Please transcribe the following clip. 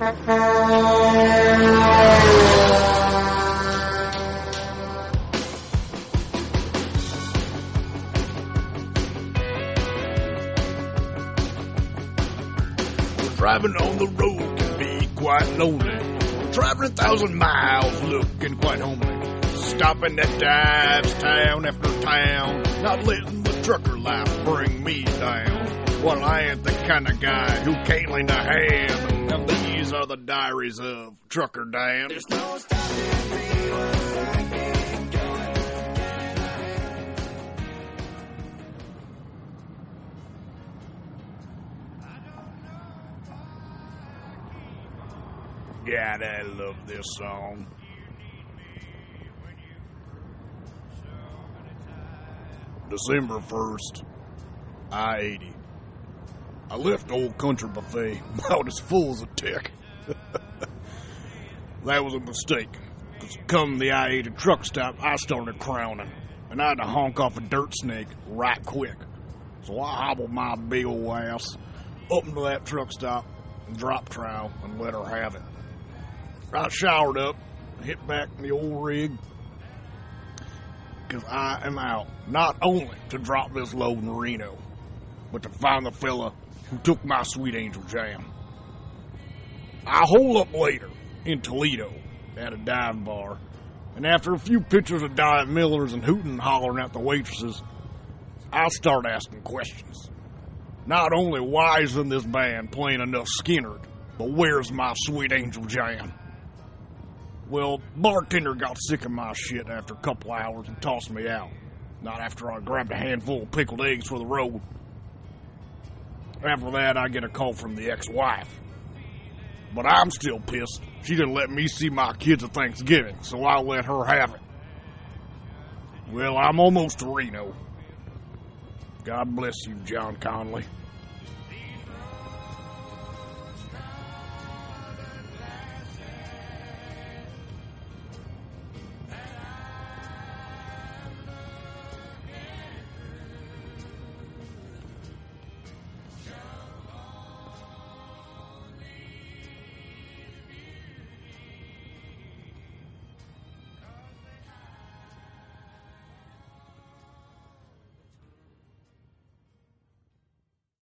Driving on the road can be quite lonely. Traveling a thousand miles looking quite homely. Stopping at dives town after town. Not letting the trucker life bring me down. Well, I ain't the kind of guy who can't lend a hand. These are the diaries of Trucker Dan. God, I love this song. December 1st, I 80. I left Old Country Buffet about as full as a tick. that was a mistake. Because come the I 80 truck stop, I started crowning. And I had to honk off a dirt snake right quick. So I hobbled my big old ass up into that truck stop, and drop trowel, and let her have it. I showered up, hit back in the old rig, because I am out not only to drop this load in Reno, but to find the fella who took my sweet angel jam. I hole up later in Toledo at a dive bar, and after a few pictures of Diet Millers and hooting and hollering at the waitresses, I start asking questions. Not only why isn't this band playing enough Skynyrd, but where's my sweet angel jam? Well, bartender got sick of my shit after a couple hours and tossed me out. Not after I grabbed a handful of pickled eggs for the road. After that, I get a call from the ex-wife. But I'm still pissed. She didn't let me see my kids at Thanksgiving, so I let her have it. Well, I'm almost to Reno. God bless you, John Conley.